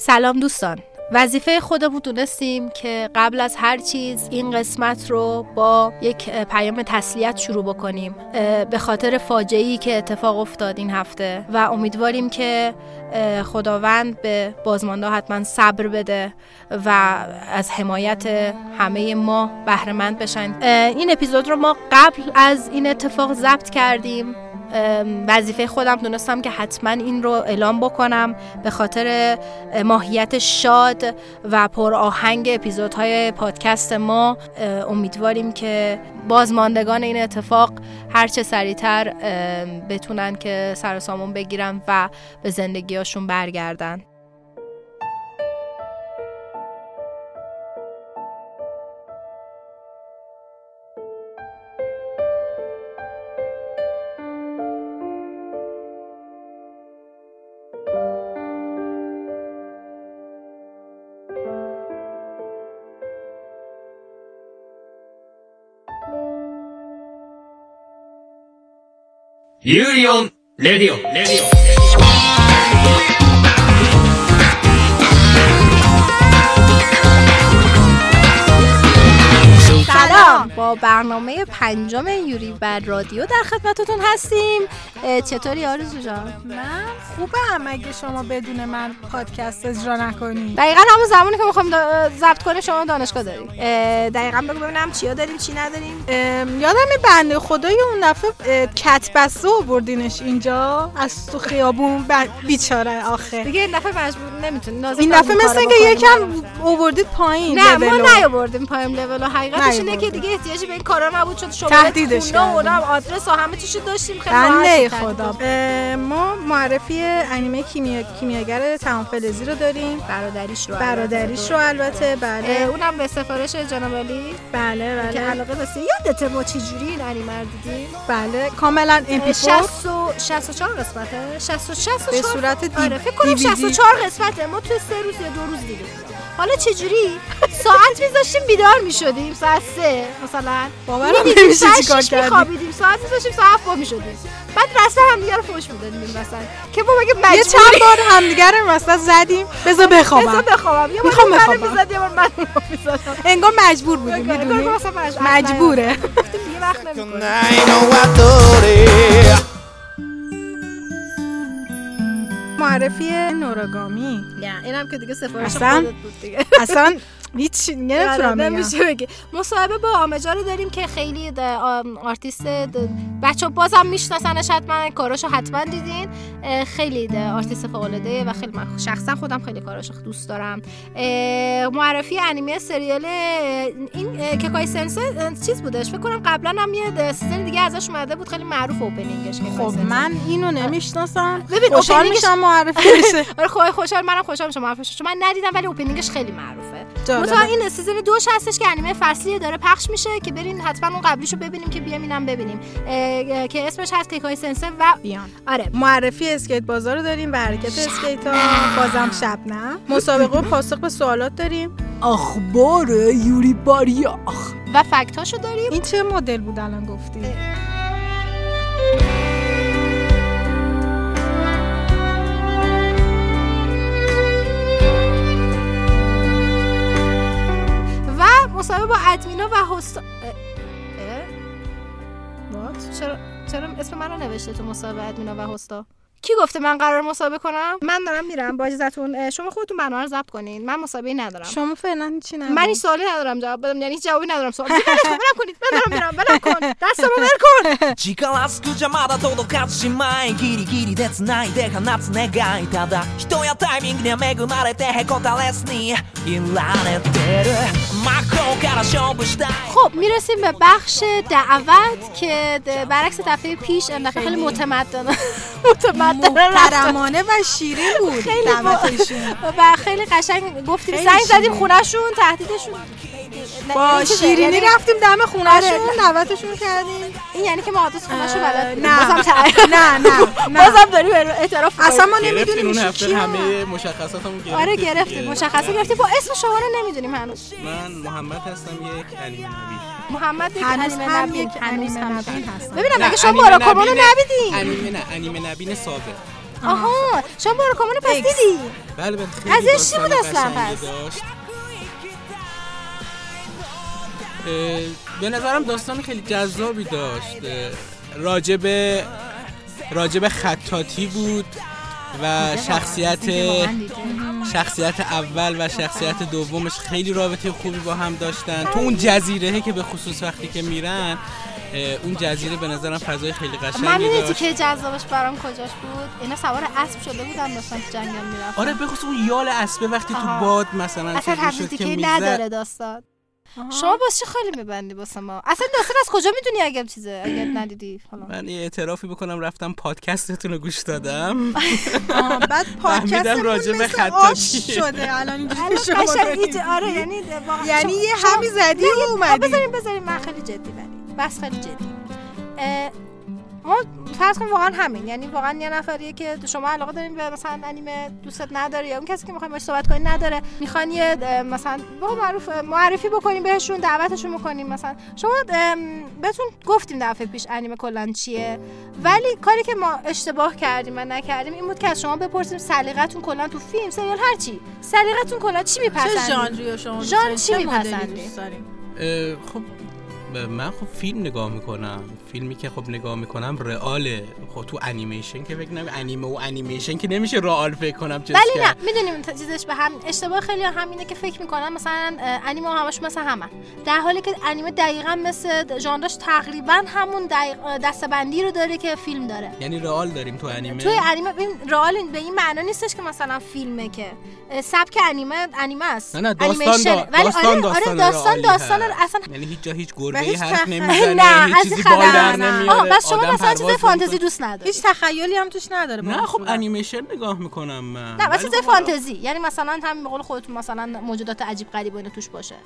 سلام دوستان. وظیفه خودمون دونستیم که قبل از هر چیز این قسمت رو با یک پیام تسلیت شروع بکنیم به خاطر فاجعه‌ای که اتفاق افتاد این هفته و امیدواریم که خداوند به بازمانده حتما صبر بده و از حمایت همه ما بهرهمند بشن. این اپیزود رو ما قبل از این اتفاق ضبط کردیم. وظیفه خودم دونستم که حتما این رو اعلام بکنم به خاطر ماهیت شاد و پر آهنگ اپیزودهای پادکست ما. امیدواریم که بازماندگان این اتفاق هرچه سریعتر بتونن که سر سامون بگیرن و به زندگیاشون برگردن. ユーリオン、レディオン、レディオン。سلام. با برنامه پنجم یوری بر رادیو در خدمتتون هستیم. چطوری آرزو جان؟ من خوبم. اگه شما بدون من پادکست اجرا نکنی دقیقا همون زمانی که می‌خوایم ضبط کنیم شما دانشگاه داریم. دقیقا بگو ببینم چیا داریم چی نداریم. یادم بنده خدای اون دفعه کت بسته آوردینش اینجا از تو خیابون بیچاره آخه. دیگه این دفعه مجبور نمی‌تونیم این دفعه مثل اینکه یکم اووردید پایین نه ما لولو. نیاوردیم پایم لول و حقیقتش اینه که. دیگه احتیاجی به این کارا نبود چون شما تهدیدش هم آدرس و همه چیشو داشتیم. خیلی راحت خدا. تهدید. اه، ما معرفی انیمه کیمیا... کیمیاگر تمام فلزی رو داریم. برادریش رو برادریش رو البته بله. اونم به سفارش جناب علی. بله که بله. علاقه داشته یادت ما چجوری این انیمه رو دیدیم؟ بله کاملا ام 60 و 64 قسمته. 60 و 64 به صورت دی- آره فکر کنم DVD. 64 قسمته ما تو سه روز یا دو روز دیدیم. حالا چجوری؟ ساعت میذاشتیم بیدار می‌شدیم. ساعت سه مثلا. باورم می‌دیدیم نمیشه ساعت چیکار کردیم. می‌خوابیدیم. ساعت میذاشتیم ساعت هفت پا می‌شدیم. بعد رسما هم دیگه رو فوش می‌دادیم وسط که ما مگه یه چند بار همدیگه رو مثلا زدیم بذار بذار بخوابم. بخوابم یه می‌خوام بار بخوابم. می‌زد، یه بار من می‌زدم. انگار مجبور بودیم می‌دونی؟ مثلا مجبوره. گفتیم دیگه وقت نمی‌کنیم معرفی نوراگامی نه اینم که دیگه سفارش؟ خودت بود دیگه اصلا هیچ آره، نمی‌تونم نمیشه بگی. مصاحبه با آمجا رو داریم که خیلی آرتیست بچه بازم میشناسنش حتما کاراشو حتما دیدین. خیلی آرتیست فوق العاده و خیلی من شخصا خودم خیلی کاراشو دوست دارم. معرفی انیمه سریال این ککای سنسن چیز بودش؟ فکر کنم قبلا هم یه season دیگه ازش اومده بود. خیلی معروف opening ش خب. من اینو نمی‌شناسم. ببین، خوشحال میشم معرفی آره خوشحال منم خوشحال میشم معرفش چون من ندیدم ولی opening ش خیلی معروفه. مثلا این season دوش هستش که انیمه فصلی داره پخش میشه که برین حتما اون قبلیشو ببینیم که بیام اینم ببینیم. که اسمش هست ککای سنسن و Beyond. آره. معرفی اسکیت بازار رو داریم و حرکت اسکیت ها. بازم شب نه. مسابقه و پاسخ به سوالات داریم. اخبار یوری باریاخ و فکتاشو داریم. این چه مدل بود الان گفتی؟ مصاحبه با ادمینا و هست اه،؟ چرا چرا اسم من رو نوشته تو مصاحبه ادمینا و هستا کی گفته من قرار مصاحبه کنم من دارم میرم با اجازهتون اه، شما خودتون برنامه رو ضبط کنین من مسابقه ندارم شما فعلا هیچی نداری من این سوالی ندارم جواب بدم یعنی هیچ جوابی ندارم سوال دیگه ولش کن، ولم کنید من دارم میرم ولم کن دستمو ول کن 力ずくじゃまだ届かずしまいギリギリで繋いで放つ願いただ人やタイミングには恵まれてへこたれずにいられてる真っ向から勝負したい خب میرسیم به بخش دعوت که د- برعکس دفعه پیش انداخته خیلی متمدن متمدن رفتن محترمانه و شیرین بود خیلی و خیلی قشنگ گفتیم زنگ زدیم. خونهشون تهدیدشون با چیزه، شیرینی یعنی- رفتیم دم خونهشون آره. دعوتشون کردیم این یعنی که ما آدرس خونهشو اه، بلد بودیم. نه. نه نه نه بازم داریم اعتراف اصلا. ما نمی‌دونیم اون هفته همه مشخصاتمون گرفتیم آره گرفتیم. مشخصه گرفتیم با اسم شما رو نمی‌دونیم هنوز من محمد هستم یک انیمه نبی محمد یک هنوز انیمه هم نبی یک هنوز انیمه هم نبی هستن. ببینم مگه شما باراکومون رو نبیدین انیمه نه انیمه نبین سابق آها شما باراکامون پس اکس. دیدی؟ بله بله خیلی ازش چی داستان بود اصلا پس؟ به نظرم داستان خیلی جذابی داشت. راجب راجب خطاطی بود. و شخصیت شخصیت اول و شخصیت دومش خیلی رابطه خوبی با هم داشتن. تو اون جزیره که به خصوص وقتی که میرن اون جزیره به نظرم فضای خیلی من قشنگی می‌دونی داشت. که جذابش برام کجاش بود؟ اینا سوار اسب شده بودن داشتن تو جنگل می‌رفتن. آره به خصوص اون یال اسبه وقتی آها. تو باد مثلا اصلا شد که. نداره داستان. شما باز چه خالی میبندی واسه ما. اصلا داستان از کجا می‌دونی اگه چیزه اگه ندیدی؟ حالا. من یه اعترافی بکنم رفتم پادکستتون رو گوش دادم. بعد پادکستمون راجع به خطاطی. آش شده الان شما آره یعنی واقعا یعنی یه همی زدی اومدی. بذاریم بذاریم من خیلی جدی ولی بس خیلی جدی. ما فرض کنیم واقعا همین یعنی واقعا یه نفریه که شما علاقه دارین به مثلا انیمه دوستت نداره یا اون کسی که می‌خوایم باش صحبت کنین نداره می‌خوان یه مثلا با معروف معرفی بکنیم بهشون دعوتشون بکنیم مثلا شما بهتون گفتیم دفعه پیش انیمه کلا چیه ولی کاری که ما اشتباه کردیم و نکردیم این بود که از شما بپرسیم سلیقتون کلا تو فیلم سریال هر چی سلیقتون کلا چی چه میپسندید ژانری رو شما ژانر؟ چی چه مدلی می‌پسندی؟ دوست دارین؟ اه، خب من خب فیلم نگاه می‌کنم. فیلمی که خب نگاه می‌کنم رئاله خب تو انیمیشن که فکر نمی انیمه و انیمیشن که نمیشه رئال فکر کنم چیز ولی نه. می‌دونیم چیزش به هم اشتباه خیلی همینه که فکر می‌کنن مثلا انیمه همش مثل همه. در حالی که انیمه دقیقا مثل ژانرش تقریبا همون دقیق دستبندی رو داره که فیلم داره. یعنی رئال داریم تو انیمه؟ توی انیمه ببین رئال به این معنا نیستش که مثلا فیلمه که. سبک انیمه انیمه است. نه نه داستان انیمیشن. دا... ولی داستان آره داستان آره داستان رئالی داستان هست. اصلا یعنی هیچ جا هیچ گربه هیچ حرف نمی‌زنه نه، از چیزی. نمیاره. بس شما مثلا چیز فانتزی. دوست نداری هیچ تخیلی هم توش نداره نه خب. انیمیشن نگاه می‌کنم من. نه ولی واسه خب فانتزی. یعنی مثلا همین به قول خودتون مثلا موجودات عجیب غریب و اینا توش باشه.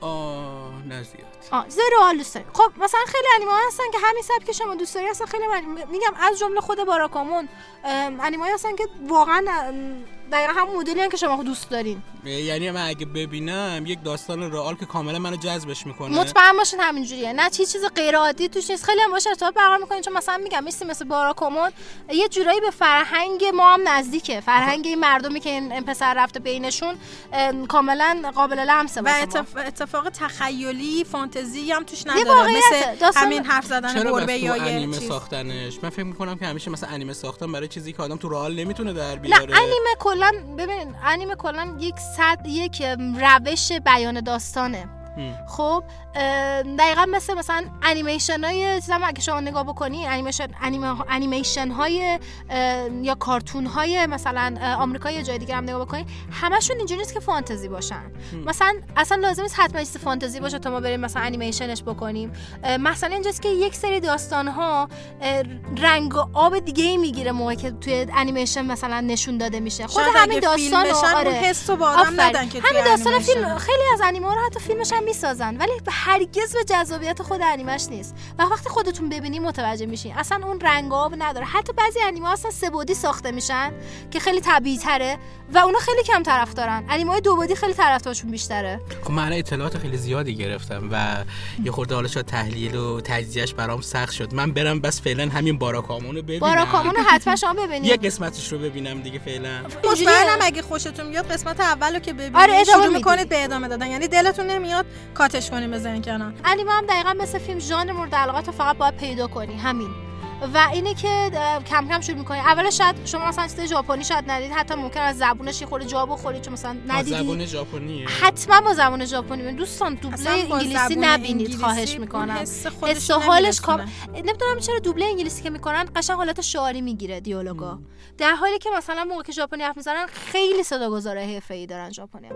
آه نه زیاد. آه زیر حال دوست خب مثلا خیلی انیمه هستن که همین سبک شما دوست داری هستن خیلی من میگم از جمله خود باراکامون انیمه هستن که واقعا دقیقا هم مدلی که شما دوست دارین. یعنی من اگه ببینم یک داستان رئال که کاملا منو جذبش می‌کنه. مطمئن باشین همینجوریه. نه چی چیز غیر عادی توش نیست. خیلی هم باشه ارتباط برقرار می‌کنین. چون مثلا میگم مثل مثل باراکامون یه جورایی به فرهنگ ما هم نزدیکه. فرهنگ این مردمی که این پسر رفته بینشون ام، کاملا قابل لمسه و. اتف... اتفاق تخیلی فانتزی هم توش نداره. مثل داستان- همین حرف زدن گربه یا تو یه انیمه چیز. ساختنش؟ من فکر می‌کنم که همیشه مثلا انیمه ساختن برای چیزی که آدم تو رئال نمی‌تونه در نه بیاره. انیمه کلا ببین انیمه کلا یک صد یک روش بیان داستانه. خب دقیقا مثل مثلا انیمیشن های چیزا اگه شما نگاه بکنی انیمیشن انیمیشن های یا کارتون های مثلا آمریکا یا جای دیگه هم نگاه بکنی همشون اینجوری نیست که فانتزی باشن. مثلا اصلا لازم نیست حتما چیز فانتزی باشه تا ما بریم مثلا انیمیشنش بکنیم. مثلا اینجاست که یک سری داستان ها رنگ و آب دیگه ای می‌گیره موقعی که توی انیمیشن مثلا نشون داده میشه. خود همین داستان آره. حس رو با آدم. ندن که توی همین داستان انیمیشن. فیلم خیلی از انیمه ها رو حتی فیلمش هم می‌سازن ولی هرگز به جذابیت خود انیمش نیست. و وقتی خودتون ببینی متوجه میشین. اصلا اون رنگ آب نداره. حتی بعضی انیمه ها اصلا سه بعدی ساخته میشن که خیلی طبیعی تره و اونا خیلی کم طرف دارن. انیمه های دو بعدی خیلی طرفدارشون بیشتره. خب من اطلاعات خیلی زیادی گرفتم و یه خورده حالا شاید تحلیل و تجزیهش برام سخت شد. من برم بس فعلا همین باراکامون رو ببینم. باراکامون رو حتما شما یه ببینید قسمتش رو ببینم دیگه فعلا. مطمئنم اگه خوشتون بیاد قسمت اول رو که ببینید آره، ادامه شروع. می‌کنید به ادامه دادن. یعنی دلتون نمیاد کاتش کنید بزنین کنار. انیمه هم دقیقا مثل فیلم ژانر مورد علاقه تو فقط باید پیدا کنی. همین. و اینه که کم کم شروع می‌کنی. اولش شاید شما مثلا چیز ژاپنی شاید ندید حتی ممکن از زبونش یه خورده جا بخورید چون مثلا ندیدی. زبان ژاپنیه. حتما با زبان ژاپنی ببینید. دوستان دوبله انگلیسی زبون نبینید. انگلیسی خواهش می‌کنم. حس و حالش کام. نمی‌دونم چرا دوبله انگلیسی که می‌کنن قشنگ حالت شعاری می‌گیره دیالوگا. در حالی که مثلا موقع که ژاپنی حرف می‌زنن خیلی صداگذار حرفه‌ای دارن ژاپنی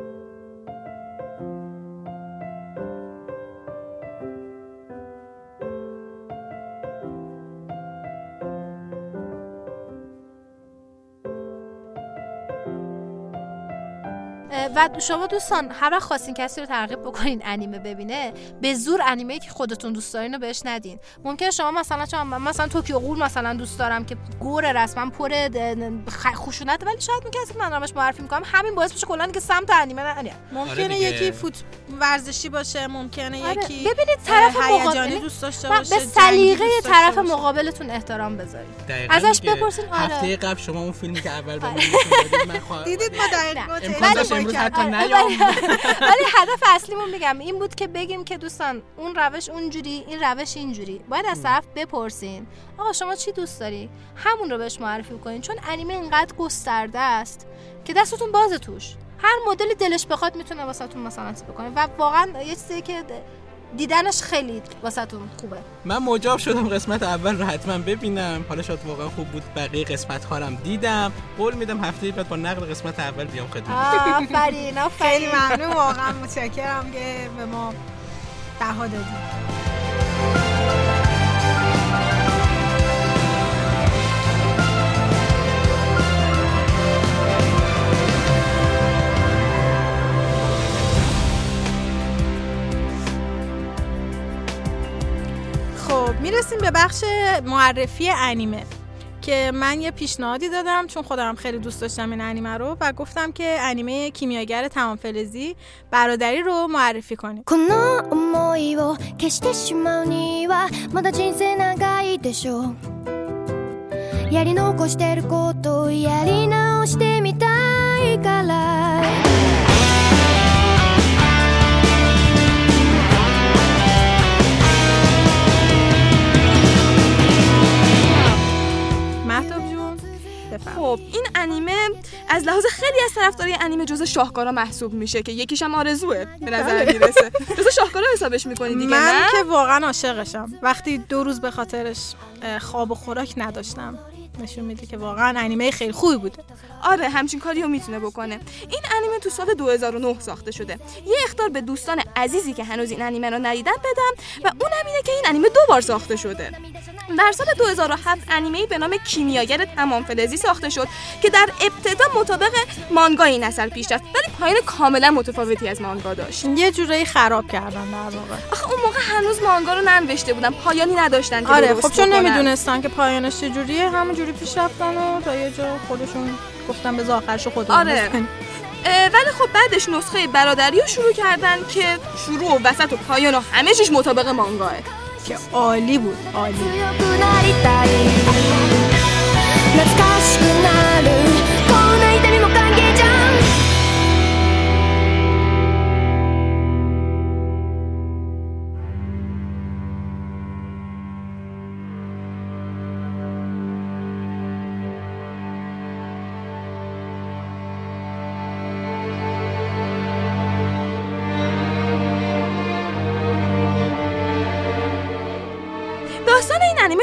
و شما دوستان هر وقت خواستین کسی رو ترغیب بکنین انیمه ببینه به زور انیمه که خودتون دوست دارین رو بهش ندین ممکن شما مثلا چون مثلا توکیو غول مثلا دوست دارم که گور رسما پر د- خ- خشونت ولی شاید اون کسی من دارمش معرفی می‌کنم همین باعث میشه کلا که سمت انیمه نه ممکنه آره. یکی فوت ورزشی باشه ممکنه آره، یکی ببینید طرف مقابل- دوست داشته باشه به سلیقه طرف. مقابلتون احترام بذارید ازش. بپرسین، آره. هفته قبل شما اون فیلمی که اول به من دیدید ما دقیقا امروز حتی ولی هدف اصلیمون میگم این بود که بگیم که دوستان اون روش اونجوری این روش اینجوری. باید از طرف بپرسین. آقا شما چی دوست داری؟ همون رو بهش معرفی کنین چون انیمه اینقدر گسترده است که دستتون بازه توش. هر مدلی دلش بخواد می‌تونه واسهتون مثلا چیز بکنه. و واقعا یه چیزی که دیدنش خیلی واسهتون خوبه. من مجاب شدم قسمت اول رو حتما ببینم. حالا شاید واقعا خوب بود بقیه قسمت هارم دیدم. قول میدم هفته بعد با نقل قسمت اول بیام خدمت. آفرین خیلی آفرین ممنون واقعا متشکرم که به ما بها دادید. خب می‌رسیم به بخش معرفی انیمه که من یه پیشنهادی دادم چون خودم خیلی دوست داشتم این انیمه رو و گفتم که انیمه کیمیاگر تمام فلزی برادری رو معرفی کنیم. بفرم خب این انیمه از لحاظ خیلی از طرفدارای انیمه جزء شاهکارا محسوب میشه که یکیش هم آرزوه به نظر می‌رسه. جزء شاهکارا حسابش می‌کنی دیگه من نه؟ که واقعا عاشقشم. وقتی دو روز به خاطرش خواب و خوراک نداشتم. نشون میده که واقعا انیمه خیلی خوبی بوده. آره همچین کاری رو می‌تونه بکنه. این انیمه تو سال 2009 ساخته شده. یه اختار به دوستان عزیزی که هنوز این انیمه رو ندیدن بدم و اونم اینه که این انیمه دو بار ساخته شده. در سال 2007 انیمه به نام کیمیاگر تمام فلزی ساخته شد که در ابتدا مطابق مانگا این اثر پیش رفت ولی پایان کاملا متفاوتی از مانگا داشت. یه جورایی خراب کردن در واقع. آخه اون موقع هنوز مانگا رو ننوشته بودن پایانی نداشتن که آره خب چون. نمی‌دونستن که پایانش چجوریه همونجوری پیش رفتن و تا یه جا خودشون گفتن به آخرشو خودمون آره. ولی خب بعدش نسخه برادری رو شروع کردن که شروع و وسط و پایان و همه چیش مطابق مانگاه. که عالی بود عالی.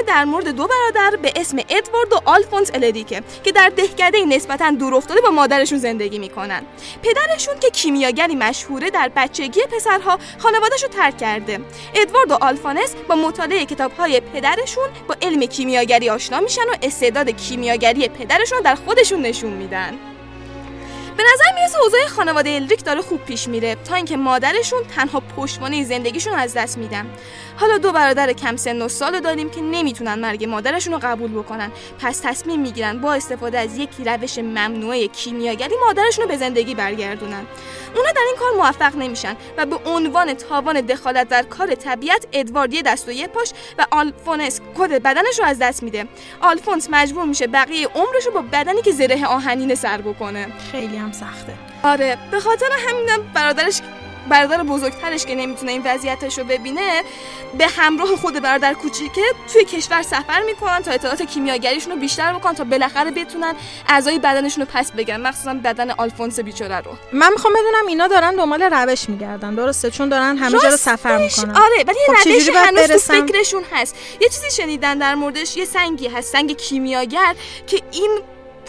در مورد دو برادر به اسم ادوارد و آلفونس الریکه که در دهکده نسبتا دور افتاده با مادرشون زندگی می‌کنن. پدرشون که کیمیاگری مشهوره در بچگی پسرها خانوادهشو ترک کرده. ادوارد و آلفونس با مطالعه کتابهای پدرشون با علم کیمیاگری آشنا میشن و استعداد کیمیاگری پدرشون در خودشون نشون میدن. به نظر می‌رسه اوضاع خانواده الریک داره خوب پیش میره. تا اینکه مادرشون تنها پشتوانه زندگیشون از دست میدن. حالا دو برادر کم سن و سال داریم که نمی‌تونن مرگ مادرشون رو قبول بکنن. پس تصمیم می‌گیرن با استفاده از یک روش ممنوعه کیمیاگری مادرشون رو به زندگی برگردونن. اونا در این کار موفق نمیشن و به عنوان تاوان دخالت در کار طبیعت ادوارد یه دست و یه پاش و آلفونس کل بدنش رو از دست میده. آلفونس مجبور میشه بقیه عمرش رو با بدنی که زره آهنین سر بکنه. خیلی هم سخته. آره به خاطر همینم برادرش برادر بزرگترش که نمی‌تونه این وضعیتش رو ببینه به همراه خود برادر کوچیکه توی کشور سفر می‌کنن تا اطلاعات کیمیاگریشون رو بیشتر بکنن تا بالاخره بتونن اعضای بدنشون رو پس بگیرن مخصوصا بدن آلفونس بیچاره رو. من می‌خوام بدونم اینا دارن دنبال روش میگردن درسته؟ چون دارن همه جا رو سفر می‌کنن. آره ولی خب یه روش هنوز تو برسن؟ فکرشون هست. یه چیزی شنیدن در موردش یه سنگی هست سنگ کیمیاگر که این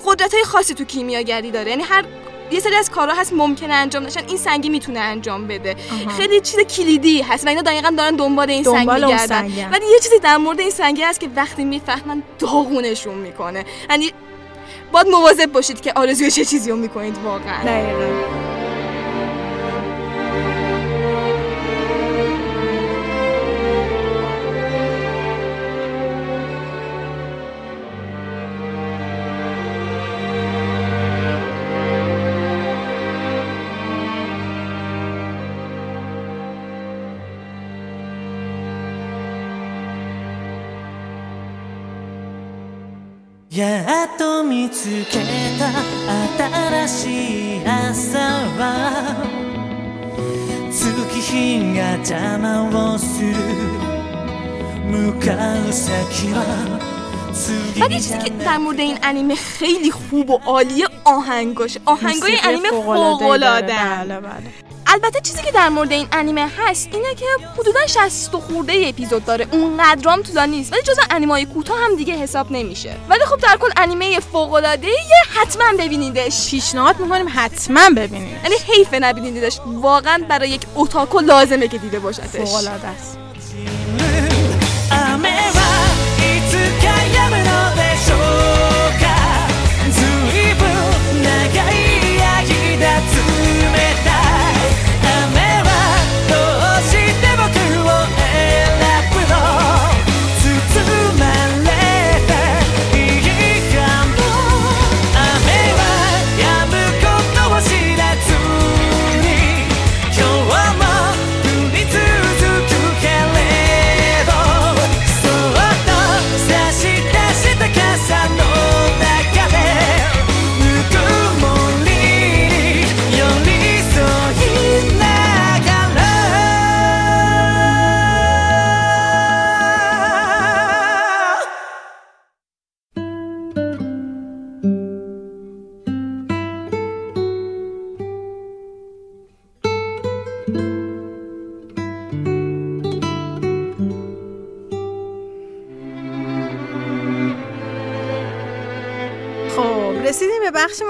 قدرت های خاصی تو کیمیاگری داره. یعنی هر یه سری از کارها هست ممکنه انجام نشن این سنگی می‌تونه انجام بده. آها. خیلی چیز کلیدی هست و اینا دقیقا دارن دنبال این دنبال سنگ میگردن. ولی یه چیزی در مورد این سنگی هست که وقتی می‌فهمن داغونشون می‌کنه. یعنی باید مواظب باشید که آرزوی چه چیزی رو می‌کنید واقعا. دقیقا. つけた新しい朝は月日が邪魔をする向かう先は بعد یه چیزی که در مورد این انیمه خیلی خوب و عالیه آهنگاش آهنگای این انیمه فوق العاده بله بله البته چیزی که در مورد این انیمه هست اینه که حدودا 60 خورده اپیزود داره. اونقدرام طولانی نیست ولی جزء انیمای کوتاه هم دیگه حساب نمیشه. ولی خب در کل انیمه فوق العاده یه حتما ببینیدش. پیشنهاد می‌کنیم حتما ببینید یعنی حیف نبینیدش. واقعا برای یک اوتاکو لازمه که دیده باشدش. فوق العاده است.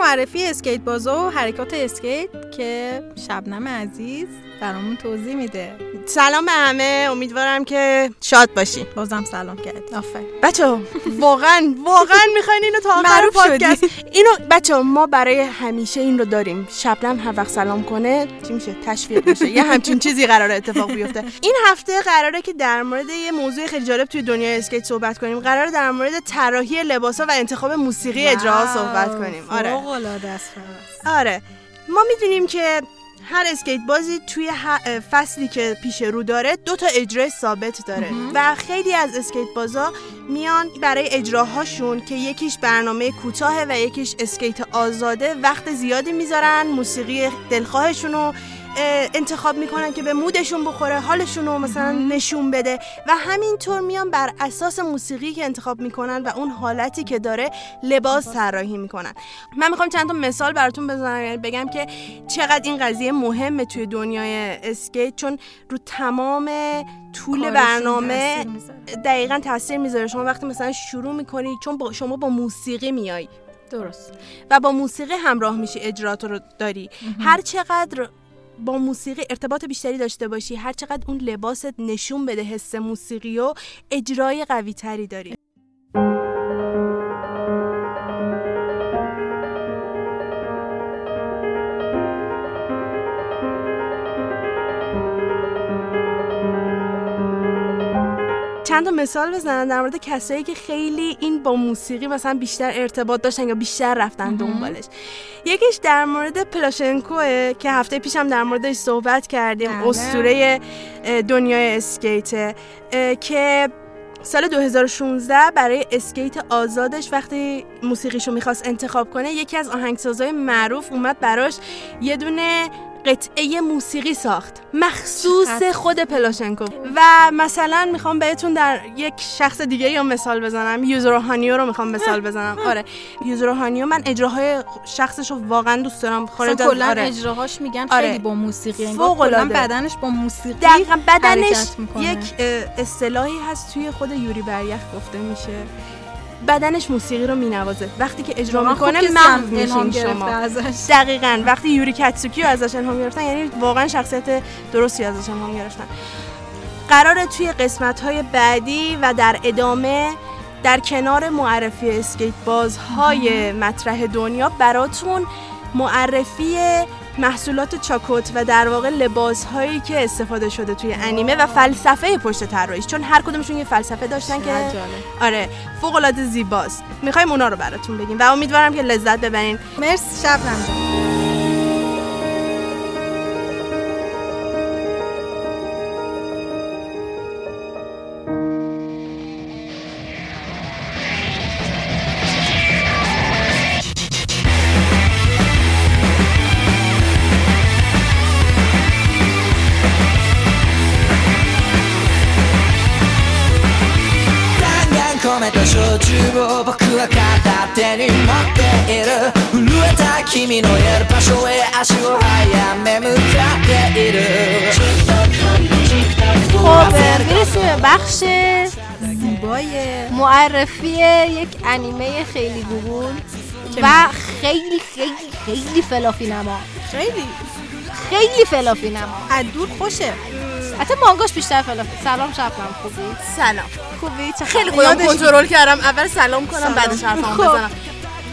معرفی اسکیت بازا و حرکات اسکیت که شبنم عزیز برامون توضیح میده. سلام به همه. امیدوارم که شاد باشین. بازم سلام کرد. آفرین. بچه واقعا واقعا می‌خواین اینو تا آخر پادکست اینو بچه ما برای همیشه این رو داریم. شبنم هر وقت سلام کنه چی میشه؟ تشویق میشه. یه همچین چیزی قراره اتفاق بیفته. این هفته قراره که در مورد یه موضوع خیلی جالب توی دنیای اسکیت صحبت کنیم. قراره در مورد طراحی لباسا و انتخاب موسیقی اجراها صحبت کنیم. آره. آره. ما می‌دونیم که هر اسکیت بازی توی فصلی که پیش رو داره دو تا اجرای ثابت داره. و خیلی از اسکیت بازا میان برای اجراهاشون که یکیش برنامه کوتاهه و یکیش اسکیت آزاده وقت زیادی می‌ذارن موسیقی دلخواهشون رو انتخاب می‌کنن که به mood شون بخوره حالشون رو مثلا نشون بده و همینطور میان بر اساس موسیقی که انتخاب می‌کنن و اون حالتی که داره لباس طراحی می‌کنن. من می‌خوام چند تا مثال براتون بزنم بگم که چقدر این قضیه مهمه توی دنیای اسکیت چون رو تمام طول برنامه. دقیقا تاثیر می‌ذاره. شما وقتی مثلا شروع می‌کنی چون با شما با موسیقی میای. درست. و با موسیقی همراه میشی اجرات رو داری. هر چقدر با موسیقی ارتباط بیشتری داشته باشی. هر چقدر اون لباست نشون بده حس موسیقی و اجرای قوی تری داری. چند تا مثال بزنم در مورد کسایی که خیلی این با موسیقی مثلا بیشتر ارتباط داشتن یا بیشتر رفتن دنبالش یکیش در مورد پلاشنکوه که هفته پیشم در موردش صحبت کردیم بله. اسطوره دنیای اسکیته اه، که سال 2016 برای اسکیت آزادش وقتی موسیقیشو می‌خواست انتخاب کنه یکی از آهنگسازهای معروف اومد براش یه دونه قطعه موسیقی ساخت. مخصوص خود پلاشنکو. و مثلا می‌خوام بهتون در یک شخص دیگه یا مثال بزنم. یوزورو هانیو رو می‌خوام مثال بزنم. آره. یوزورو هانیو من اجراهای شخصش رو واقعا دوست دارم. خارج از کلا آره. اجراهاش میگن آره. خیلی با موسیقی انگار. فوق کلا العاده. بدنش با موسیقی دقیقا بدنش. یک اصطلاحی هست توی خود یوری بریخ گفته میشه. بدنش موسیقی رو مینوازه. وقتی که اجرا می‌کنه الهام میشین شما ازش. دقیقا. وقتی یوری کتسوکی رو ازش الهام گرفتن یعنی واقعا شخصیت درستی ازش الهام گرفتن. قراره توی قسمت های بعدی و در ادامه در کنار معرفی اسکیت بازهای مطرح دنیا براتون معرفی محصولات چاکوت و در واقع لباس هایی که استفاده شده توی انیمه و فلسفه پشت طراحیش چون هر کدومشون یه فلسفه داشتن که جالب. آره فوق العاده زیباست می‌خوایم اونا رو براتون بگیم و امیدوارم که لذت ببرین مرسی شبنم جان. 君のいる場所へ足を早め向かっている خب میرسیم به بخش زیبای معرفی یک انیمه خیلی گوگون و خیلی خیلی خیلی فلافی نما خیلی خیلی فلافی نما از دور خوشه حتی مانگاش بیشتر فلافی سلام شبنم خوبی سلام خوبی چه خیلی خبر؟ خودم یادش- کنترل کردم اول سلام کنم سلام. بعدش حرفامو خب. بزنم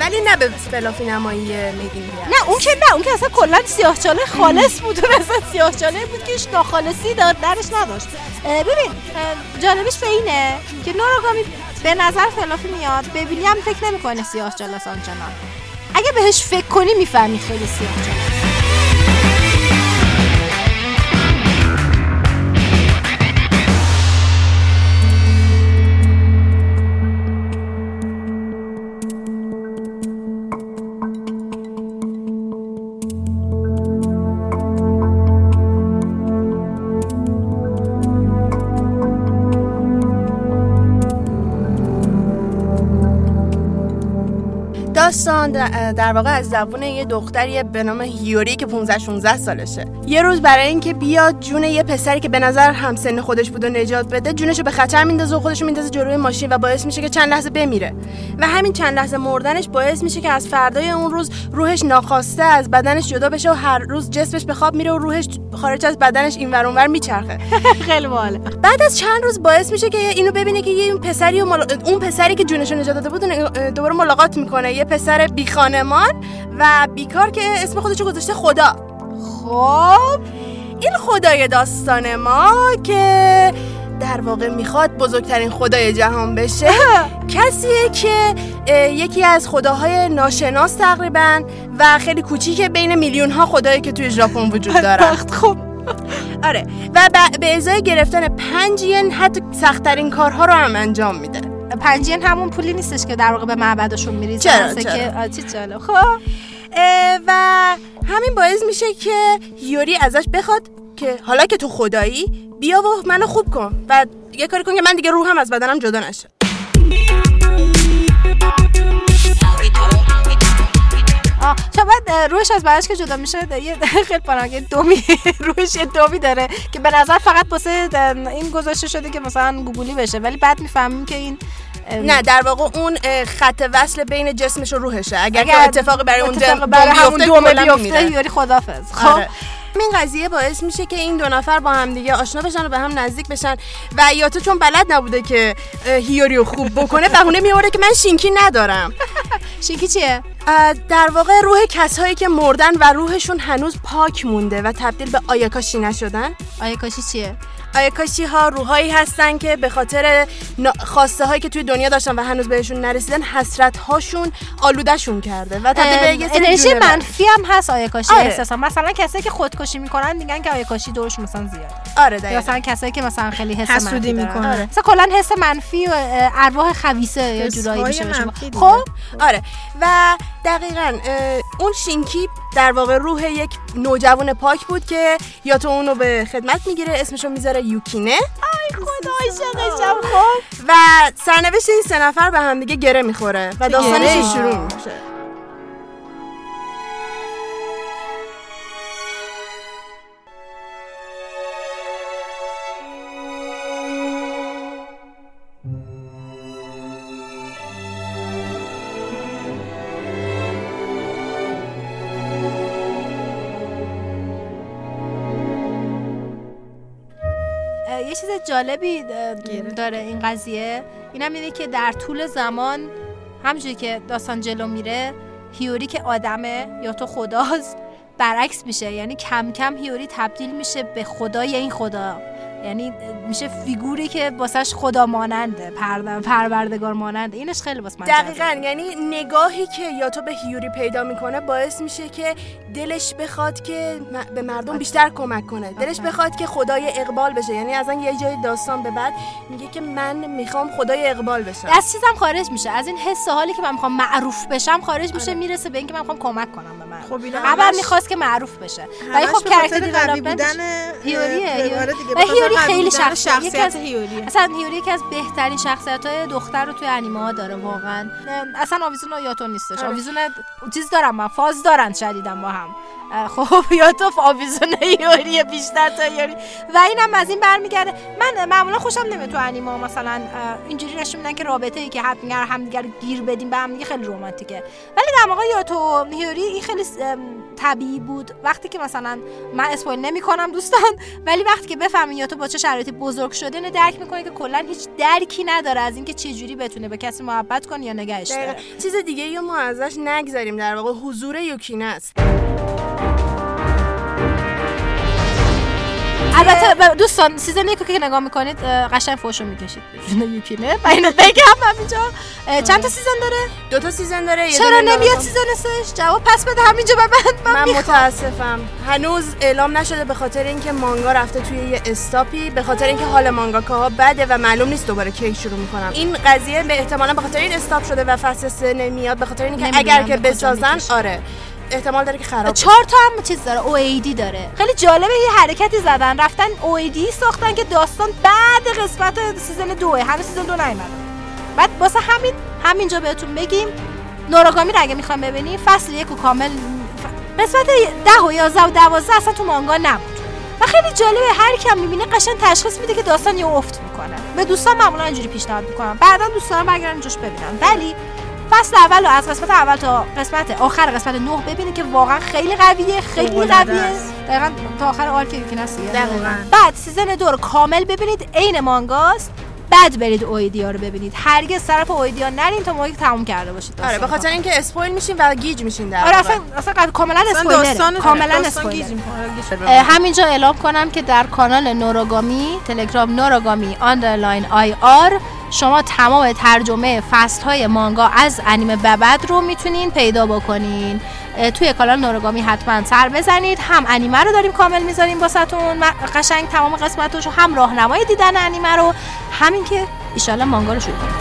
ولی نه به فلافی نمایی نه اون که نه اون که اصلا کلا سیاهچاله خالص بود اون اصلا سیاهچاله بود که ناخالصی دار درش نداشت. ببین جالبش به اینه که نوراگامی به نظر فلافی میاد. ببینی هم فکر نمی‌کنه سیاهچاله است آنچنان اگه بهش فکر کنی می‌فهمی خیلی سیاهچاله. us on داستان در واقع از زبون یه دختری به نام هیوری که 15 16 سالشه. یه روز برای اینکه بیاد جون یه پسری که به نظر همسن خودش بود و نجات بده جونشو به خطر میندازه و خودشو میندازه جلوی ماشین و باعث میشه که چند لحظه بمیره. و همین چند لحظه مردنش باعث میشه که از فردای اون روز روحش ناخواسته از بدنش جدا بشه و هر روز جسمش به خواب میره و روحش خارج از بدنش این ور اونور میچرخه. خیلی باحاله. بعد از چند روز باعث میشه که اینو ببینه که یه پسری و ملا- اون پسری که جونشو نجات داده بود دوباره ملاقات می‌کنه. یه پسر بی خانمان و بیکار که اسم خودشو گذاشته خدا. خب این خدای داستان ما که در واقع می‌خواد بزرگترین خدای جهان بشه کسیه که یکی از خداهای ناشناس تقریبا و خیلی کوچیکه بین میلیون ها خدایی که توی ژاپن وجود دارن. خب. آره و به ازای گرفتن پنج ین حتی سختترین کارها رو هم انجام میده. پنجین همون پولی نیستش که در واقع به معبدشون میریزن. چرا، چرا؟ که جالب. خب و همین باعث میشه که یوری ازش بخواد که حالا که تو خدایی بیا و منو خوب کن و یه کاری کن که من دیگه روحم از بدنم جدا نشه. شاید اه، روحش از بعدش که جدا میشه یه خیلی پرانگه دومی روحش یه دومی داره که به نظر فقط واسه ده- این گذاشته شده که مثلا گوگولی بشه. ولی بعد می‌فهمیم که این نه در واقع اون خط وصل بین جسمش و روحشه. اگر, اگر اتفاقی برای اون اتفاق برای همون دومه بیفته. یوری خدافظ. خب آره. این قضیه باعث میشه که این دو نفر با هم دیگه آشنا بشن و به هم نزدیک بشن. و یاتا چون بلد نبوده که اه، هیوری رو خوب بکنه بهونه میاره که من شینکی ندارم. شینکی چیه؟ در واقع روح کسایی که مردن و روحشون هنوز پاک مونده و تبدیل به آیاکاشی نشدن. آیا کاشی چیه؟ آیاکاشی ها روحایی هستن که به خاطر خواسته هایی که توی دنیا داشتن و هنوز بهشون نرسیدن حسرت هاشون آلودهشون کرده و تبدیل به یه سری انرژی منفی هم هست آیکاشی آره. احساسا مثلا کسایی که خودکشی می‌کنن میگن که آیکاشی دورشون مثلا زیاده آره دقیقاً. مثلا کسایی که مثلا خیلی حس حسودی منفی دارن می‌کنن. آره. مثلا کلا حس منفی و ارواح خبیثه یا جورایی میشه. خب آره و دقیقا اون شینکی در واقع روح یک نوجوان پاک بود که یا تو اونو به خدمت می‌گیره اسمشو می‌ذاره یوکینه. خدا عاشقشم. خب. و سرنوشت این سه نفر به هم دیگه گره می‌خوره و داستانش؟ شروع میشه. جالبی داره این قضیه. اینم اینه که در طول زمان همونجوری که داستان جلو میره هیوری که آدمه یا تو خداست برعکس میشه. یعنی کم کم هیوری تبدیل میشه به خدای این خدا. یعنی میشه فیگوری که واسش خدا ماننده پر- پروردگار ماننده اینش خیلی واسه من. دقیقا. یعنی نگاهی که یا تو به هیوری پیدا می‌کنه باعث میشه که دلش بخواد که م- به مردم بیشتر کمک کنه. دلش بخواد که خدای اقبال بشه. یعنی از یه جای داستان به بعد میگه که من می‌خوام خدای اقبال بشم. از چیزم خارج میشه. از این حس حالی که من می‌خوام معروف بشم خارج میشه می‌رسه به اینکه من می‌خوام کمک کنم به مردم. خب همش- می‌خواست که معروف بشه. ولی خب کرکتر بودن هیوریه، هیوری. خیلی بودن شخصیت- یکی شخصیت از- هیوری اصلا هیوری یکی از بهترین شخصیت های دختر رو توی انیمه ها داره واقعا اصلا آویزون و یاتو نیستش آره. آویزون چیز دارم من فاز دارن شدیدم با هم اه، خب یاتو آویزون هیوری بیشتر تا هیوری و اینم از این برمیگرده. من معمولا خوشم نمیاد تو انیمه ها مثلا اینجوری نشون میدن که رابطه ای که همدیگر همدیگر رو گیر بدیم به هم دیگه خیلی رمانتیکه. ولی در موقع یاتو و هیوری این خیلی طبیعی بود. وقتی که مثلا من اسپویل نمی کنم دوستان ولی وقتی که بفهمین یا تو با چه شرایطی بزرگ شده اینو درک می‌کنه که کلا هیچ درکی نداره از اینکه چه جوری بتونه به کسی محبت کنه یا نگهش داره. چیز دیگه یا ما ازش نگذاریم. در واقع حضور یوکینه است البته ب- دوستان season یکو که نگاه می‌کنید قشنگ فوشو می‌کشید. بدون یوکینه و اینو بگم همینجا. اه، چند تا season داره؟ دو تا season داره چرا نمیاد. season سش جواب پس بده همینجا به من من من متاسفم. هنوز اعلام نشده به خاطر اینکه مانگا رفته توی یه stop ی به خاطر اینکه حال مانگاکاها بده و معلوم نیست دوباره کی شروع می‌کنم. این قضیه به احتمالا به خاطر این stop شده و فصل سه نمیاد به خاطر اینکه اگر که بسازن. آره. احتمال داره که خراب. چهار تا هم چیز داره OAD داره. خیلی جالبه یه حرکتی زدن رفتن OAD ساختن که داستان بعد قسمت season دوه هنوز season دو نیومده بعد واسه همین همینجا بهتون بگیم نوراگامی رو اگه می‌خوام ببینی فصل یک و کامل قسمت ده و یازده و دوازده اصلا تو مانگا نبود. و خیلی جالبه هر کیم می‌بینه قشنگ تشخیص میده که داستان یه افت می‌کنه. به دوستان معمولا اینجوری پیشنهاد می‌کنم. بعدا دوستان برگردن جوش ببینن. ولی فصل اول رو از قسمت اول تا قسمت آخر قسمت نه ببینید که واقعا خیلی قویه خیلی قویه. دقیقا تا آخر arc یوکینه هست دیگه. دقیقاً. بعد season دو رو کامل ببینید عین مانگاست بعد برید OAD یا رو ببینید هرگز طرف OAD یا نرین تا موقعی تموم کرده باشید آره به. خاطر اینکه spoil میشین و گیج میشین در آره. اصلا اصلا قد- کاملا اسپویلره داستان کاملا می‌کنه. اه، همینجا اعلام کنم که در کانال نوراگامی تلگرام نوراگامی underline IR شما تمام ترجمه فصل های مانگا از انیمه ببد رو می‌تونین پیدا بکنین. توی کانال نوراگامی حتما سر بزنید. هم انیمه رو داریم کامل می‌ذاریم واسهتون. قشنگ تمام قسمتش هم راهنمای دیدن انیمه رو همین که ایشالله مانگا رو شروع کنیم.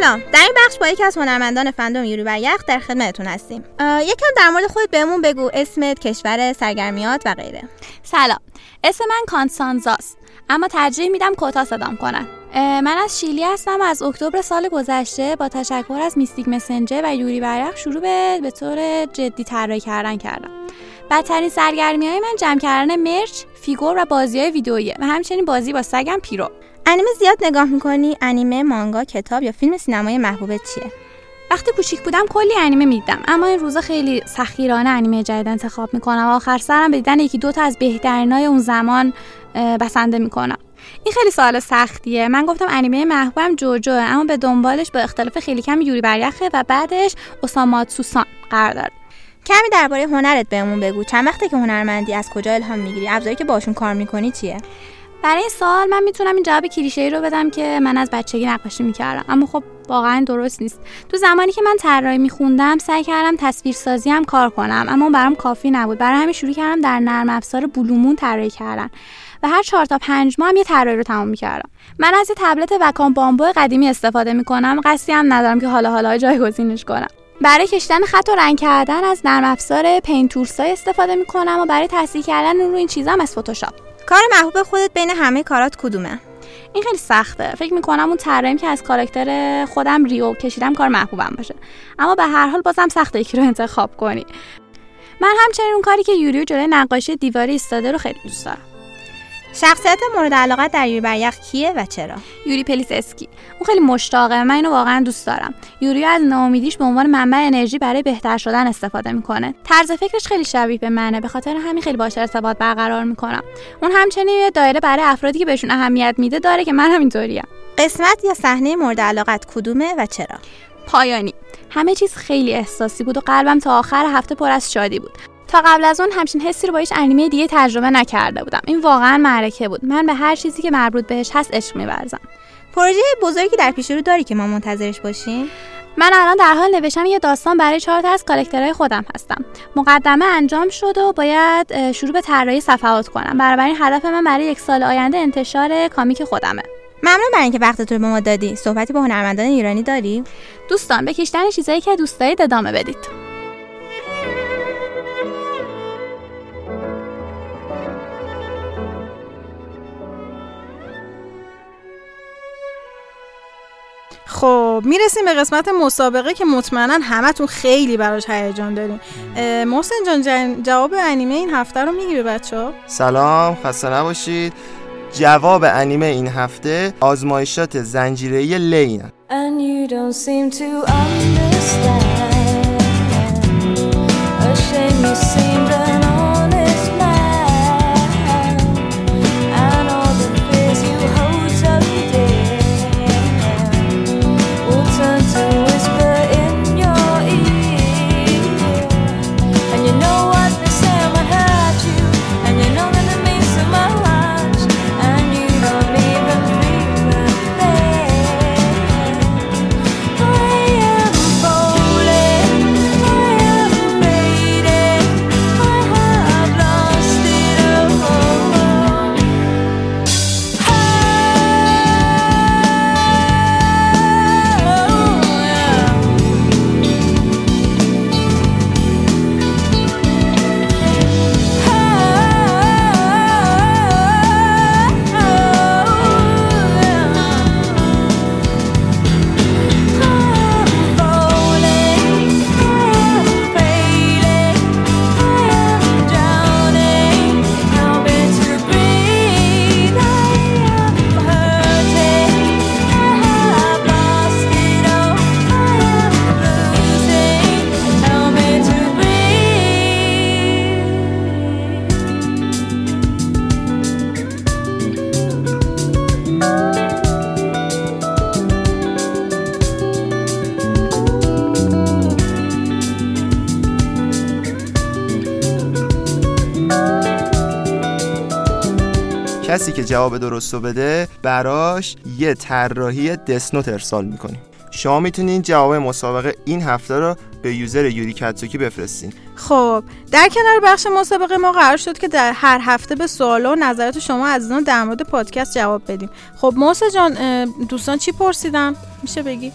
سلام. در این بخش با یکی از هنرمندان فندوم یوری و یخ در خدمتتون هستیم. یکم در مورد خودت بهمون بگو. اسمت کشور سرگرمیات و غیره. سلام. اسم من کانسانزاست اما ترجیح میدم کوتاه صدام اه، من از شیلی هستم از اکتبر سال گذشته با تشکر از میستیک مسنجر و یوری برق شروع به به طور جدی طراحی کردن کردم. بدترین سرگرمی های من جمع کردن مرچ فیگور و بازی های ویدئویی و همچنین بازی با سگم پیرو. انیمه زیاد نگاه می‌کنی؟ انیمه مانگا کتاب یا فیلم سینمای محبوبت چیه؟ وقتی کوچیک بودم کلی انیمه می‌دیدم اما این روزا خیلی سخیرانه انیمه جدید انتخاب می‌کنم. و آخر سرم به دیدن یکی دو تا از بهترینای اون زمان بسنده می‌کنم. این خیلی سوال سختیه. من گفتم انیمه محبوبم جوجو اما به دنبالش با اختلاف خیلی کم یوری بریخه و بعدش اوساماتسوسان قرار داره کمی درباره هنرت بهمون بگو. چند وقته که هنرمندی از کجا الهام می‌گیری؟ ابزاری که باشون کار می‌کنی چیه؟ برای این سوال من می‌تونم این جواب کلیشه‌ای رو بدم که من از بچگی نقاشی می‌کردم. اما خب واقعا درست نیست. تو زمانی که من طراحی میخوندم سعی کردم تصویرسازی هم کار کنم اما اون برام کافی نبود. برای همین شروع کردم در نرم افزار بلومون طراحی کردن. و هر چهار تا پنج ماه هم یه طراحی رو تمام می‌کردم. من از یه تبلت وکام بامبو قدیمی استفاده می‌کنم. قصدی هم ندارم که حالا حالا جایگزینش کنم. برای کشیدن خط و رنگ کردن از نرم افزار پین تولسای استفاده می‌کنم و برای تصحیح کردن رو این چیزا هم از فتوشاپ. کار محبوب خودت بین همه کارات کدومه؟ این خیلی سخته. فکر می‌کنم اون طراحیم که از کاراکتر خودم ریو کشیدم کار محبوبم باشه. اما به هر حال بازم سخته یکی رو انتخاب کنی. من همچنین اون کاری که یوریو جلوی نقاشی دیواری ایستاده رو خیلی دوست دارم. شخصیت مورد علاقت در یوری بریخ کیه و چرا؟ یوری پلیس اسکی اون خیلی مشتاقه. من اینو واقعا دوست دارم. یوری از ناامیدیش به عنوان منبع انرژی برای بهتر شدن استفاده می‌کنه. طرز فکرش خیلی شبیه به منه. به خاطر همین خیلی باش ارتباط برقرار می‌کنم. اون همچنین یه دایره برای افرادی که بهشون اهمیت میده داره که من همینطوریم قسمت یا صحنه مورد علاقت کدومه و چرا؟ پایانی. همه چیز خیلی احساسی بود و قلبم تا آخر هفته پر از شادی بود. تا قبل از اون همچین حسی رو با هیچ انیمه دیگه تجربه نکرده بودم. این واقعا معرکه بود. من به هر چیزی که مربوط بهش هست عشق میورزم. پروژه بزرگی در پیش رو داری که ما منتظرش باشیم؟ من الان در حال نوشتن یه داستان برای چهار تا از کالکترهای خودم هستم. مقدمه انجام شد و باید شروع به طراحی صفحات کنم. بنابراین هدف من برای یک سال آینده انتشار کامیک خودمه. ممنون برای اینکه وقتت رو به ما دادی. صحبتی با هنرمندان ایرانی داری دوستان به کشتن چیزایی که دوست دارید ادامه بدید. خب می‌رسیم به قسمت مسابقه که مطمئنا همتون خیلی براش هیجان دارین. محسن جان جواب انیمه این هفته رو می‌گیره بچه ها سلام خسته نباشید. جواب انیمه این هفته آزمایشات زنجیره لینه کسی که جواب درست رو بده براش یه طراحی دسنوت ارسال می‌کنیم. شما می‌تونین جواب مسابقه این هفته رو به یوزر یوری کتسوکی بفرستین. خب در کنار بخش مسابقه ما قرار شد که در هر هفته به سوال و نظرات شما عزیزان در مورد پادکست جواب بدیم. خب موسا جان دوستان چی پرسیدن؟ میشه بگی؟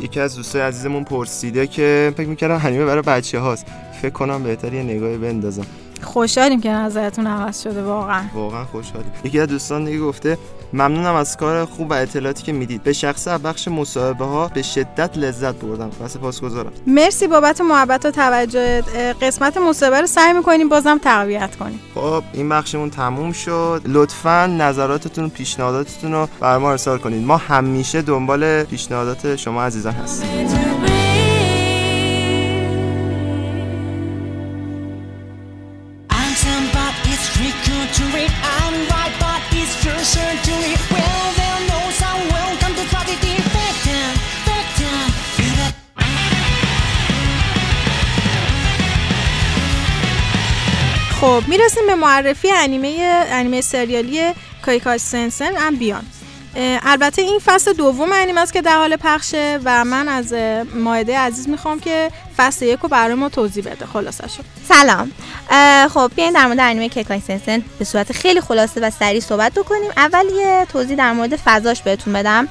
یکی از دوستای عزیزمون پرسیده که فکر می‌کردم حنیمه برای بچه هاست فکر کنم بهتر یه نگاهی بندازم. خوشحالیم که نظرتون عوض شده واقعا. واقعا خوشحالیم. یکی از دوستان دیگه گفته ممنونم از کار خوب و اطلاعاتی که می‌دید. به شخص بخش مصاحبه ها به شدت لذت بردم. و سپاسگزارم مرسی بابت محبت و توجه. قسمت مصاحبه رو سعی می‌کنیم بازم تقویت کنیم. خب این بخشمون تموم شد. لطفا نظراتتون و پیشنهاداتتون رو بر ما ارسال کنید. ما همیشه دنبال پیشنهادات شما عزیزان هستیم. به معرفی انیمه انیمه سریالی کایکاش سنسن ام بیان. البته این فصل دوم انیمه است که در حال پخشه و من از مایده عزیز می‌خوام که فصل یک رو برای ما توضیح بده. خلاصه شد. سلام. خب بیاین در مورد انیمه کیکای سنسن به صورت خیلی خلاصه و سریع صحبت بکنیم. اول یه توضیح در مورد فضاش بهتون بدم.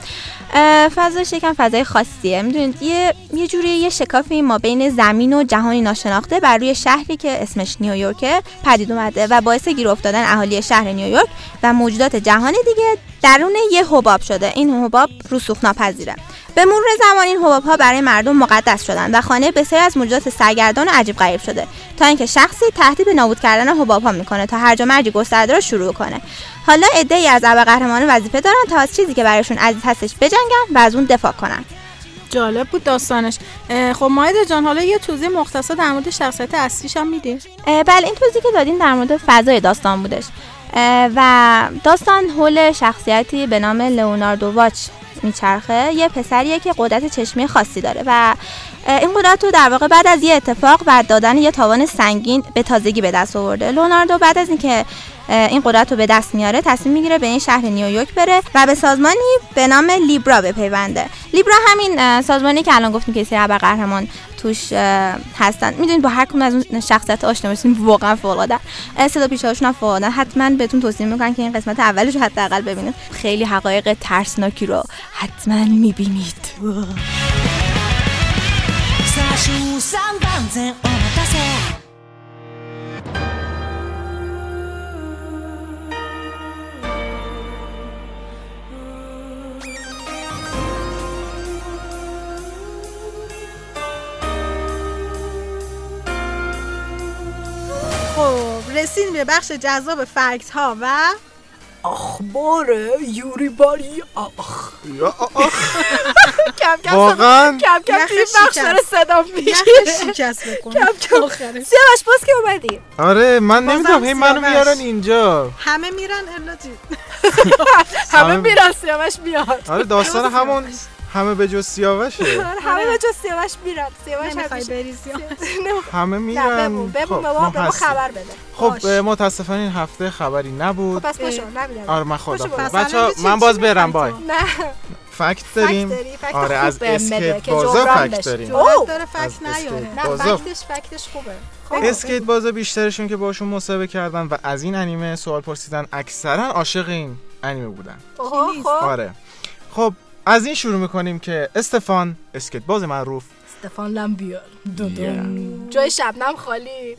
فضاش یکم فضای خاصیه. می‌دونید یه یه جوری یه شکافی ما بین زمین و جهانی ناشناخته بر روی شهری که اسمش نیویورکه پدید اومده و باعث گیر افتادن اهالی شهر نیویورک و موجودات جهان دیگه درون یه حباب شده. این حباب رسوخ ناپذیره به مرور زمان این حباب ها برای مردم مقدس شدند و خانه بسیاری از موجودات سرگردان و عجیب غریب شده تا اینکه شخصی تهدید به نابود کردن حباب ها می‌کنه تا هرج و مرج گسترده را شروع کنه. حالا عده‌ای از ابرقهرمانان وظیفه دارن تا از چیزی که برایشون عزیز هستش بجنگن و از اون دفاع کنن. جالب بود داستانش. خب مایده جان حالا یه توضیح مختصر در مورد شخصیت اصلیش هم میدی؟ بله این توضیح که دادین در مورد فضای داستان بودش. و داستان حول شخصیتی به نام لئوناردو واچ میچرخه. یه پسریه که قدرت چشمی خاصی داره و این قدرت رو در واقع بعد از یه اتفاق و دادن یه تاوان سنگین به تازگی به دست آورده. لئوناردو بعد از اینکه این قدرت رو به دست میاره تصمیم می‌گیره به این شهر نیویورک بره و به سازمانی به نام لیبرا بپیونده. لیبرا همین سازمانی که الان گفتیم که سری قهرمان توش هستن. می‌دونید با هر کدوم از اون شخصیت آشنا بشین واقعا فوق العاده. صدا پیشاشون هم فوق حتما بهتون توصیه می‌کنم که این قسمت اولش رو حداقل ببینید. خیلی حقایق ترسناکی رو حتما می‌بینید. 最終三万全お待たせ خب رسیدیم به بخش جذاب فکت ها و اخبار یوری باری. آخ. کم کم واقعا. کم کم توی بخش. داره صدا میشه شکست بکن کم کم. سیاوش باز که اومدی. آره من نمی‌دونم هی منو. میارن اینجا. همه میرن الا جی. همه میرن سیاوش میاد. آره داستان همون همه به جز سیاوشه. آره، همه به جز سیاوش میرن. سیاوش نمی‌خوای بری. همه میرن. بمون بمون به ما. خبر بده. خب متاسفانه این هفته خبری نبود. خب پس باشو نمی‌دونم. آره من خدا. پس من باز برم bye. نه. fact داریم؟ آره از اسکیت بازا fact. داریم. داره fact نیاره. نه fact ش fact ش خوبه. اسکیت بازا بیشترشون که باشون مصاحبه کردن و از این انیمه سوال پرسیدن اکثرا عاشق این انیمه بودن. اوه، خب. آره. خب از این شروع می‌کنیم که استفان اسکیت باز معروف. استفان لمبیال جای شبنم خالی.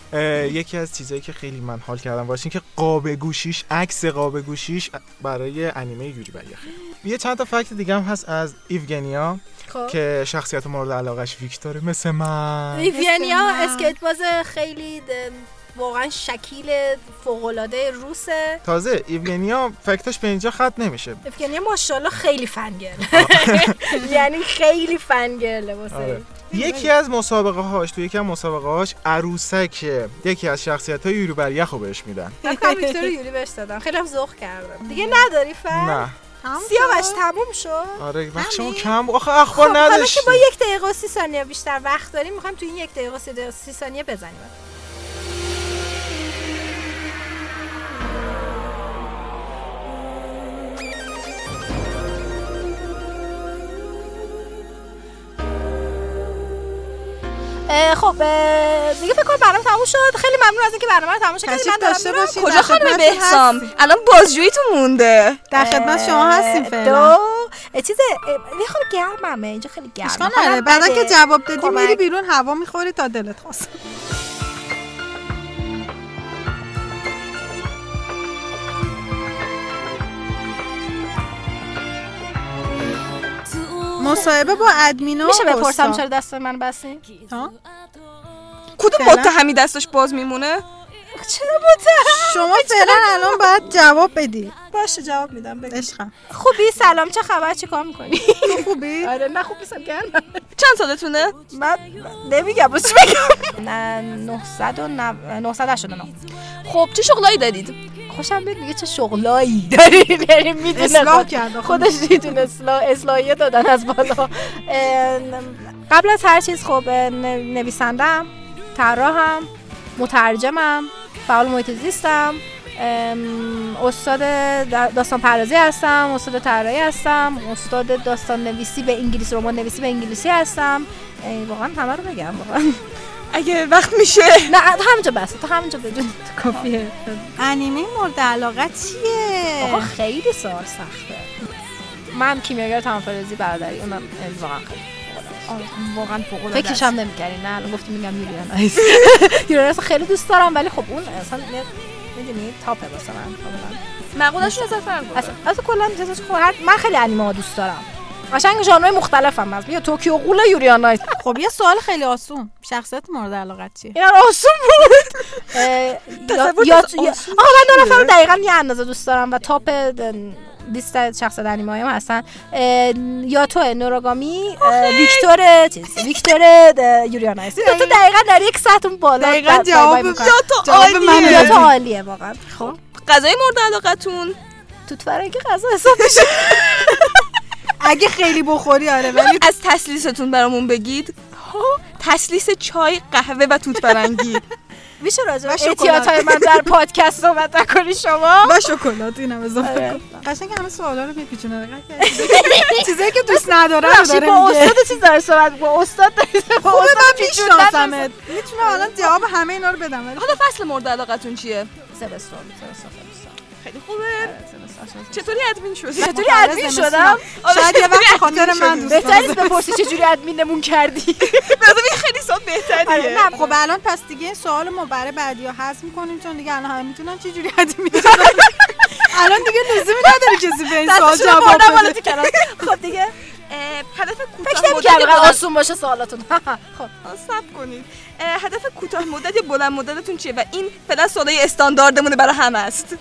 یکی از چیزایی که خیلی من حال کردم باشه این که قاب گوشیش عکس قاب گوشیش برای انیمه یوری بر یخه یه چند تا fact دیگه هم هست از ایوگنیا خب. که شخصیت مورد علاقش ویکتوره. مثل من. ویویانیا من. اسکیت باز خیلی واقعا شکیل فوق‌العاده روسه تازه ایوگنیا fact ش به اینجا ختم نمیشه. ایوگنیا ماشاءالله خیلی fangirl. یعنی خیلی فنگله واسه آره. یکی از مسابقه هاش تو یکی از مسابقه هاش عروسک یکی از شخصیت های یوری بریخ رو بهش میدن. من کنم ویکتور یوری بهش دادم. خیلی هم ذوق کردم. دیگه نداری فن؟ نه. سیاوش تموم شد؟ آره همین؟ کم. آخه اخبار خب حالا نداشت که با یک دقیقه و سی ثانیه بیشتر وقت داریم می‌خوایم تو این یک دقیقه و سی ثانیه بزنیم. خب دیگه فکر کنم برنامه تموم شد خیلی ممنون از اینکه برنامه رو شد تشریف من داشته. باشید. کجا خانم بهسام. الان بازجوییتون مونده در خدمت شما هستیم فعلا دو چیز یه خورده گرممه اینجا خیلی گرمه حالم نداره بعدا. که جواب دادی. میری بیرون هوا می‌خوری تا دلت خواست مصاحبه با ادمینا میشه بپرسم. چرا دست من بستین ها؟ کدوم. متهمی دستش باز میمونه؟ چرا متهم شما فعلا الان باید جواب بدی. باشه جواب میدم بگو. عشقم. خوبی؟ سلام چه خبر؟ چی کار می‌کنی؟ تو خوبی؟ آره نه خوب نیستم گرم. چند سالتونه؟ من نمیگم بس بگم نه 900 و نو- 989 خب چه شغلایی دادید خوشم بیاد میگه چه شغلایی داری؟ یعنی می‌دونه اصلاح کرده خودش. می‌دونه اصلاح اصلاحیه دادن از بالا. قبل از هر چیز خب نویسندم طراحم مترجمم فعال محیط زیستم استاد داستان پردازی هستم استاد طراحی هستم استاد داستان نویسی به انگلیسی رمان نویسی به انگلیسی هستم. واقعا همه رو بگم واقعا. اگه وقت میشه. نه همینجا بس تا همینجا بدون کافیه. انیمه مورد علاقه چیه؟ آقا خیلی سوال سخته. من کیمیاگر تمام برادری اونم واقعا. واقعا فوق العاده فکرش هم نمی‌کردی نه الان گفتی میگم یولیان آیس یولیان آیس خیلی دوست دارم ولی خب اون اصلا می‌دونی تاپه واسه من کاملا مقولش نظر فرق اصلا اصلا کلا چیزاش خب هر من خیلی انیمه ها دوست دارم. قشنگ ژانر مختلف هم هست. بیا توکیو قول یوریا نایت خب یه سوال خیلی آسون. شخصیت مورد علاقت چیه؟ اینا آسون بود. یا- آقا من دو نفر رو دقیقا یه اندازه دوست دارم و تاپ لیست انیمه هایم هستن. یا تو نوراگامی ویکتور چیز ویکتور اه، یوریا نایت این دو تا دقیقا در یک ساعت اون بالا دقیقاً جواب-. یا تو عالیه. یا تو عالیه واقعا. خب. غذای مورد علاقتون. توت فرنگی غذا حساب میشه اگه خیلی بخوری آره ولی از تسلیستون برامون بگید. تسلیس چای قهوه و توت فرنگی. میشه راجع به. اعتیادهای من در پادکست صحبت نکنی شما؟ با شکلات اینم اضافه آره. کن. قشنگ همه سوالا رو میپیچونه. چیزایی که دوست نداره رو داره با استاد چیز داره صحبت؟ با استاد خوبه استاد من میشناسمت. می‌تونم الان جواب همه اینا رو بدم ولی حالا فصل مورد علاقتون چیه؟ زمستون خیلی خوبه. چطوری ادمین شدی؟ چطوری ادمین شدم؟ شاید یه وقت خاطر من دوست بهتر دارم. بپرسی چجوری ادمینمون کردی. بازم این خیلی سال آره، بهتریه نه خب الان پس دیگه این سوال ما برای بعدی ها حذف می‌کنیم چون دیگه الان همه می‌تونن چه جوری ادمین الان دیگه لزومی نداره کسی به این سوال جواب بده. خب دیگه. هدف کوتاه مدت آسون باشه سوالاتون. خب. صبر کنید. هدف کوتاه مدت یا بلند مدتتون چیه؟ و این فعلا سوالای استانداردمونه برای همه است.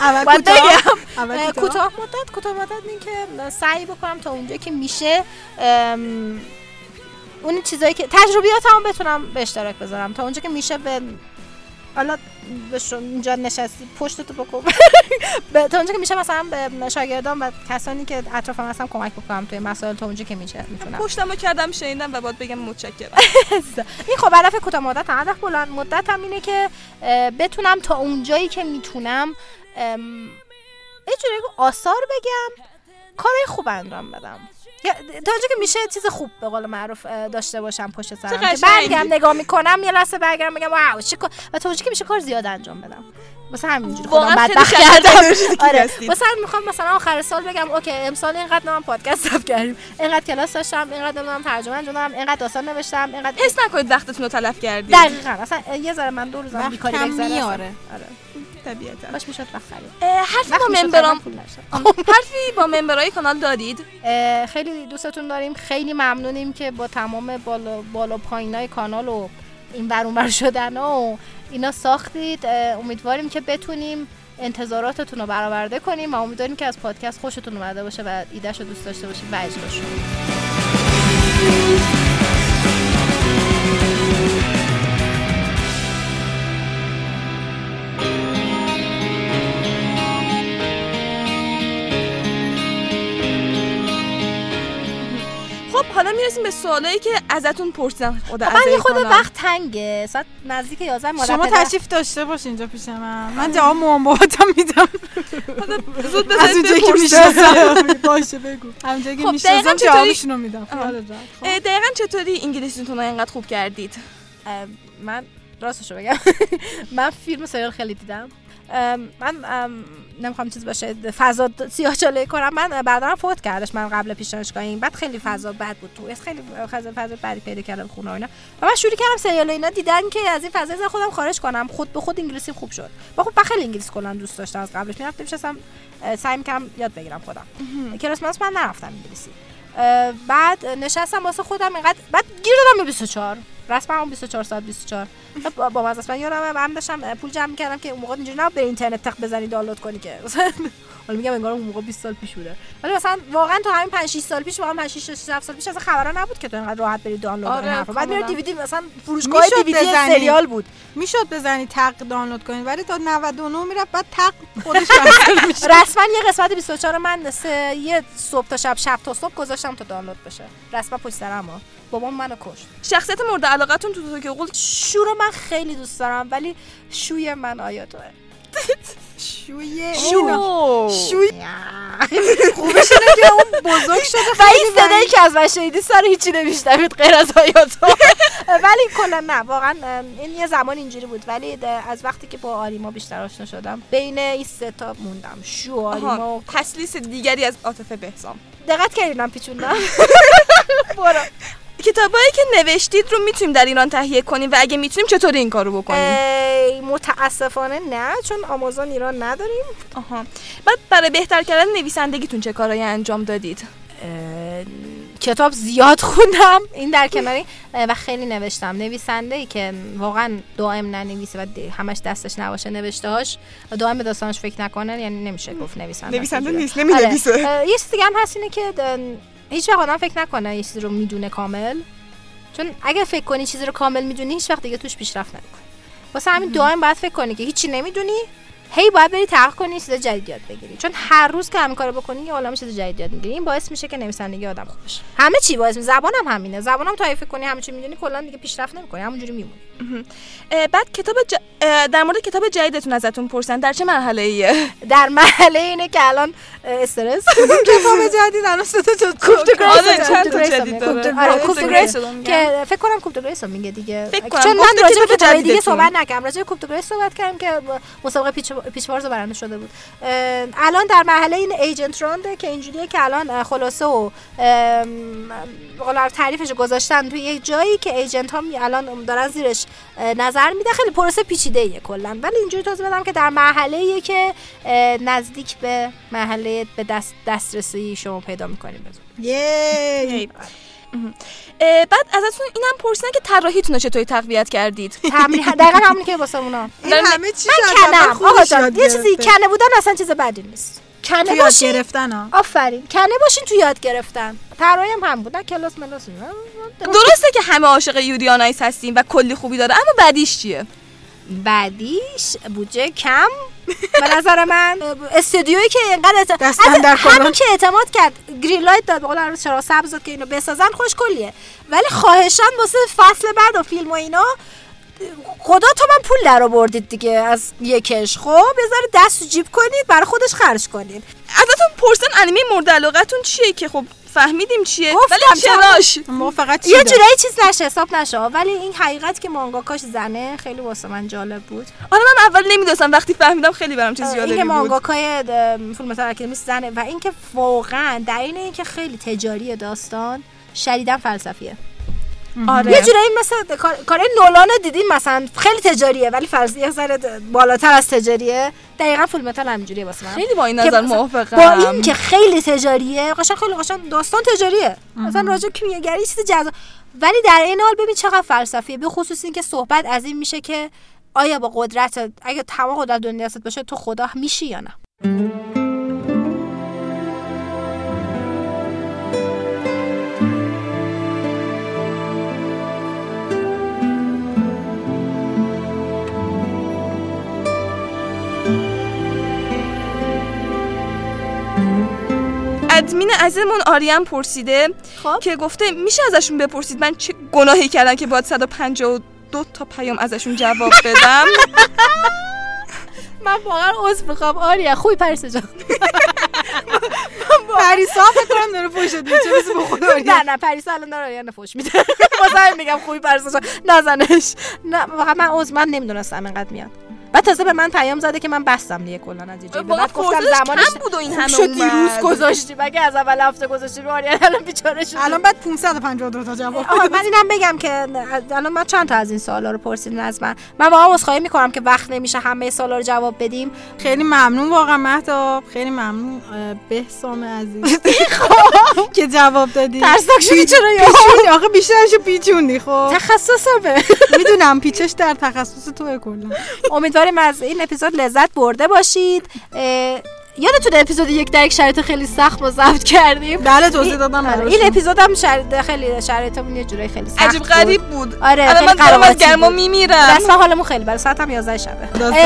اول کوتاه کوتاه مدت کوتاه مدت این که سعی بکنم تا اونجا که میشه اون چیزایی که تجربیاتمو بتونم به اشتراک بذارم. تا اونجا که میشه به حالا اینجا نشستی پشت تو بکن. به- تا اونجا که میشه مثلا به شاگردان و کسانی که اطرافم هستن کمک بکنم توی مسائل تا اونجا که میشه می‌تونم. پشتمو کردم شنیدم و باید بگم متشکرم. این خب هدف کوتاه مدت هم. هدف بلند مدت هم اینه که بتونم تا اونجایی که می‌تونم یه جوری آثار بگم کارهای خوب انجام بدم. تا اونجا که میشه چیز خوب به قول معروف داشته باشم پشت سرم. برگردم نگاه می‌کنم یه لحظه برگردم میگم واو چه کار- و تا اونجا که میشه کار زیاد انجام بدم. واسه همینجوری خودم بدبخت کردم. آره. واسه همین می‌خوام مثلا آخر سال بگم اوکی امسال اینقدر من پادکست ضبط کردیم. اینقدر کلاس داشتم اینقدر نمی‌دونم ترجمه انجام دادم اینقدر داستان نوشتم اینقدر حس نکنید وقتتون رو تلف کردید. دقیقاً. اصلا یه ذره من دو روزم بیکاری بگذره. آره. طبیعتا. باش می‌شد وقت خرید اه، حرفی با ممبرام. حرفی با ممبرای کانال دارید؟ اه، خیلی دوستتون داریم. خیلی ممنونیم که با تمام بالا, بالا پایینای کانال و این ور اون ور شدن و اینا ساختید. امیدواریم که بتونیم انتظاراتتون رو برآورده کنیم و امیدواریم که از پادکست خوشتون اومده باشه و ایدهش رو دوست داشته باشید و اجراش خب حالا می‌رسیم به سوالایی که ازتون پرسیدن. خود من اعضای یه خود. وقت تنگه. ساعت نزدیک 11 مادر شما تشریف داشته باش اینجا پیش من. من جواب مامان باباتم میدم. زود از بذارید اونجایی که بپرسم. می‌شناسم. باشه بگو. همونجایی که خب، می‌شناسم دقیقاً چطوری- جوابشون رو میدم راحت. خب. دقیقا چطوری انگلیسیتون رو اینقدر خوب کردید؟ من راستشو بگم. من فیلم سریال خیلی دیدم. من ام، نمی‌خوام چیز باشه فضا سیاه چاله کنم من برادرم فوت کردش من قبل پیش دانشگاهی. بعد خیلی فضا بد بود تو خیلی فضا فضا بدی پیدا کردم خونه و اینا. و من شروع کردم سریال اینا دیدن که از این فضا خودم خارج کنم. خود به خود انگلیسی خوب شد. با خب خیلی انگلیسی کلا دوست داشتم از قبلش. می‌رفتم میشستم سعی می‌کردم یاد بگیرم خودم. کلاس من نرفتم انگلیسی. بعد نشستم واسه خودم اینقدر بعد گیر دادم به 24 رسما اون 24 ساعت 24 با با. من یادم هم داشتم پول جمع می‌کردم که اون موقع اینجوری نه به اینترنت تق بزنی دانلود کنی که حالا میگم انگار اون موقع 20 سال پیش بوده ولی مثلا واقعا تا همین 5 6 سال پیش واقعا 5 6 7 سال پیش از خبرا نبود که تو اینقدر راحت بری دانلود کنی آره،. بعد میره. دیویدی مثلا فروشگاه دیویدی. سریال بود می‌شد بزنی تق دانلود کنی ولی تا 99 می‌رفت بعد تق خودش رسما یه قسمت 24 من سه یه صبح تا شب شب تا صبح گذاشتم تا دانلود بشه رسما پشت سرم ها بابام منو کشت. شخصیت مورد علاقتون تو تو قول شو رو من خیلی دوست دارم ولی شوی من آیاتوه شوی شو. شوی. خوبش اینه که اون بزرگ شده و این صدایی که از من شنیدی سر هیچی نمیشنوید غیر از آیاتو ولی کلا نه واقعا این یه زمان اینجوری بود. ولی از وقتی که با آریما بیشتر آشنا شدم بین این سه تا موندم. شو آریما تسلیس دیگری از عاطفه بهسام دقت کردینم پیچوندم؟ برو. کتابایی که نوشتید رو می‌تونیم در ایران تهیه کنیم و اگه می‌تونیم چطوری این کارو بکنیم؟ ای متاسفانه نه چون آمازون ایران نداریم. آها. بعد برای بهتر کردن نویسندگیتون چه کارهایی انجام دادید؟ کتاب زیاد خوندم این در کناری و خیلی نوشتم. نویسنده ای که واقعا دائم ننویسه و همش دستش نباشه نوشته هاش دائم به داستانش فکر نکنه یعنی نمیشه گفت نویسنده. نویسنده نیست نمی‌نویسه. آره. یه چیز دیگه هم هست اینه که هیچ وقت آدم فکر نکنه یه چیزی رو می‌دونه کامل. چون اگه فکر کنی چیزی رو کامل می‌دونی هیچ وقت دیگه توش پیشرفت نمی‌کنی. واسه همین دائم باید فکر کنی که هیچی نمی‌دونی هی باید بری تحقیق کنی چیز جدید یاد بگیری. چون هر روز که همین کارو بکنی یه عالمه چیز جدید یاد می‌گیری. این باعث میشه که نویسندگی آدم خوب بشه. همه چی باعث میشه. زبانم هم همینه. زبانم تا فکر کنی همه چی می‌دونی کلا دیگه پیشرفت نمی‌کنی. همونجوری میمونی. بعد کتاب ج... در مورد کتاب جدیدتون ازتون پرسن. در چه مرحله ایه؟ در مرحله اینه که الان استرس. کتاب جدید الان سه تا آره چند تا جدید آره کوپ گریس که فکر کنم کوپ گریس میگه دیگه. چون من راجع به کتاب دیگه صحبت نکردم. راجع به کوپ گریس صحبت کردم که مسابقه Pitch Pitch Wars برنده شده بود. الان در مرحله این agent round ه که اینجوریه که الان خلاصه و قول تعریفش گذاشتن توی یک جایی که agent ها الان دارن زیرش نظر میده. خیلی پروسه پیچیده ایه کلا. ولی اینجوری توضیح بدم که در مرحله ایه که نزدیک به مرحله به دست دسترسی شما پیدا می‌کنیم. یی بعد ازتون اینم پرسیدن که طراحیتون رو چطوری تقویت کردید؟ تمرین دقیقا همونی که واسه اونا. این همه چی من کنم. آقا جان یه چیزی کنه بودن اصلا چیز بدی نیست. کنه تو یاد گرفتن ها. آفرین. کنه باشین تو یاد گرفتن. طراحی هم هم بود. نه کلاس ملاس درسته که همه عاشق یوریانایس هستیم و کلی خوبی داره اما بعدیش چیه؟ بعدیش بودجه کم به نظر من. استودیویی که اینقدر دستن در همین که اعتماد کرد گرین لایت داد به قول عروس چرا سبز داد که اینو بسازن خوش کلیه. ولی خواهشان واسه فصل بعد و فیلم و اینا خدا تو من پول در آوردید دیگه از یکش. خب بذارید دست و جیب کنید برای خودش خرج کنید. ازتون پرسن انیمه مورد علاقتون چیه که خب فهمیدیم چیه؟ ولی چراش؟ ما فقط یه جورایی چیز نشه حساب نشه. ولی این حقیقت که مانگاکاش زنه خیلی واسه من جالب بود. آره من اول نمی‌دونستم. وقتی فهمیدم خیلی برام چیز جالبی بود. اینکه مانگاکای متل اکادمی زنه و اینکه واقعا در این اینکه خیلی تجاری داستان شدیدا فلسفیه. آره. یه جورایی مثل کارهای نولان دیدیم مثلا خیلی تجاریه ولی فرض یه ذره بالاتر از تجاریه. دقیقا فول متال همینجوریه واسه من. خیلی با این نظر موافقم. با این که خیلی تجاریه قشنگ خیلی قشنگ داستان تجاریه. مثلا راجع کیمیاگری چیز جذاب. ولی در این حال ببین چقدر فلسفیه. به خصوص اینکه صحبت از این میشه که آیا با قدرت اگه تمام قدرت دنیا دستت باشه تو خدا میشی یا نه؟ ادمین عزیزمون آریان پرسیده خب. که گفته میشه ازشون بپرسید؟ من چه گناهی کردم که باید 152 تا پیام ازشون جواب بدم؟ من واقعا عذر می‌خوام. آریا خوبی؟ پریسا جان. پریسا فکر کنم داره فوشت میده. چه به خدا نه نه پریسا الان داره آریان فوش میده. واسه میگم خوبی پریسا جان. نزنش. نه من عذر من نمی‌دونستم اینقدر میاد. بعد تازه به من پیام زده که من بستم دیگه کلا از اینجا. بعد گفتم زمانش کم بود و این همه شد دیروز گذاشتی. مگه از اول هفته گذاشتی رو آریان؟ الان بیچاره شد الان بعد 552 تا جواب من اینم بگم که الان من چند تا از این سوالا رو پرسیدین از من؟ من واقعا عذرخواهی می‌کنم که وقت نمیشه همه سوالا رو جواب بدیم. خیلی ممنون واقعا مهتاب. خیلی ممنون بهسام عزیز. که جواب دادی. ترسناک شدی چرا یا آخه بیشترشو پیچوندی خب. تخصصمه. می‌دونم پیچش در تخصص توه کلا. امیدواریم از این اپیزود لذت برده باشید. یادتون اپیزود یک در یک شرایط خیلی سخت ما ضبط کردیم. بله توضیح دادم براشون این اپیزود هم شرایط خیلی شرایطمون یه جورایی خیلی سخت عجیب غریب بود. آره خیلی من دارم از قراقاتی گرما. میمیرم. دست حالمون خیلی بله ساعت هم 11 شبه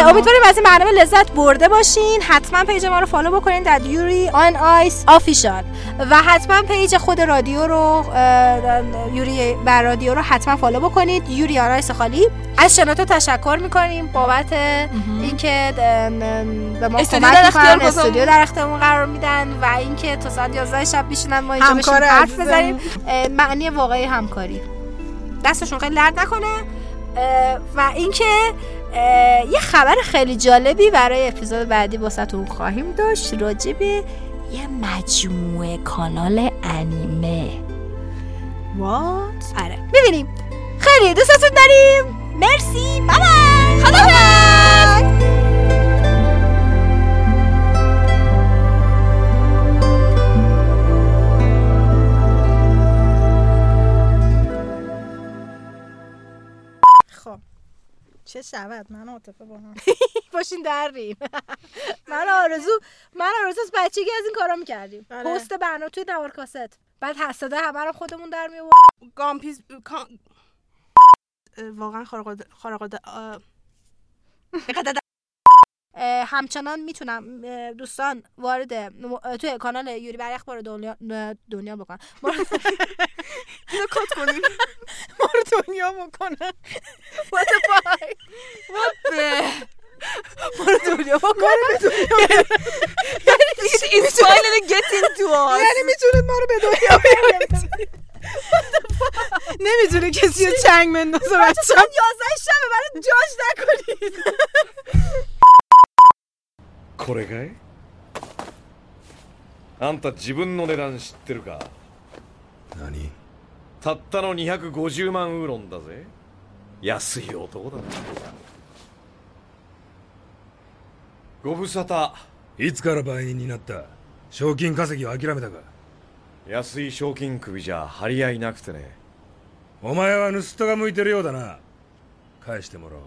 امیدواریم از این برنامه لذت برده باشین. حتما page ما رو follow بکنین در Yuri on Ice official. و حتما page خود رادیو رو یوری بر یخ رادیو رو حتما follow بکنید. Yuri on Ice خالی. از شنوتو تشکر می‌کنیم بابت اینکه به ما کمک استودیو در اختیارمون قرار میدن و اینکه تا ساعت 11 شب میشینن ما اینجا بشینیم حرف. بزنیم. معنی واقعی همکاری. دستشون خیلی درد نکنه. و اینکه یه خبر خیلی جالبی برای اپیزود بعدی واسهتون خواهیم داشت راجع به یه مجموعه کانال انیمه. وات آره. ببینیم. خیلی دوستتون داریم. مرسی. بابا شود. من عاطفه با هم. باشین دریم. من آرزو من آرزو از بچگی از این کارا می‌کردیم. آره. پست برنامه توی نوار کاست. بعد حسده همه رو خودمون در می گامپیز واقعا خارق خارق همچنان می‌تونم دوستان وارد توی کانال یوری بریخ بار دنیا دنیا بکنن ما رو اینو کات کنیم. ما رو دنیا بکنن What the fuck? ما رو دنیا بکنن It's finally getting to us. یعنی می‌تونید ما رو به دنیا بیارید نمی‌تونه کسی رو چنگ بندازه بچه یازده شبه برای جاج نکنید これかい？あんた自分の値段知ってるか？何？たったの250万ウーロンだぜ。安い男だな。ご無沙汰。いつから売人になった？賞金稼ぎを諦めたか？安い賞金首じゃ張り合いなくてね。お前は盗人が向いてるようだな。返してもらおう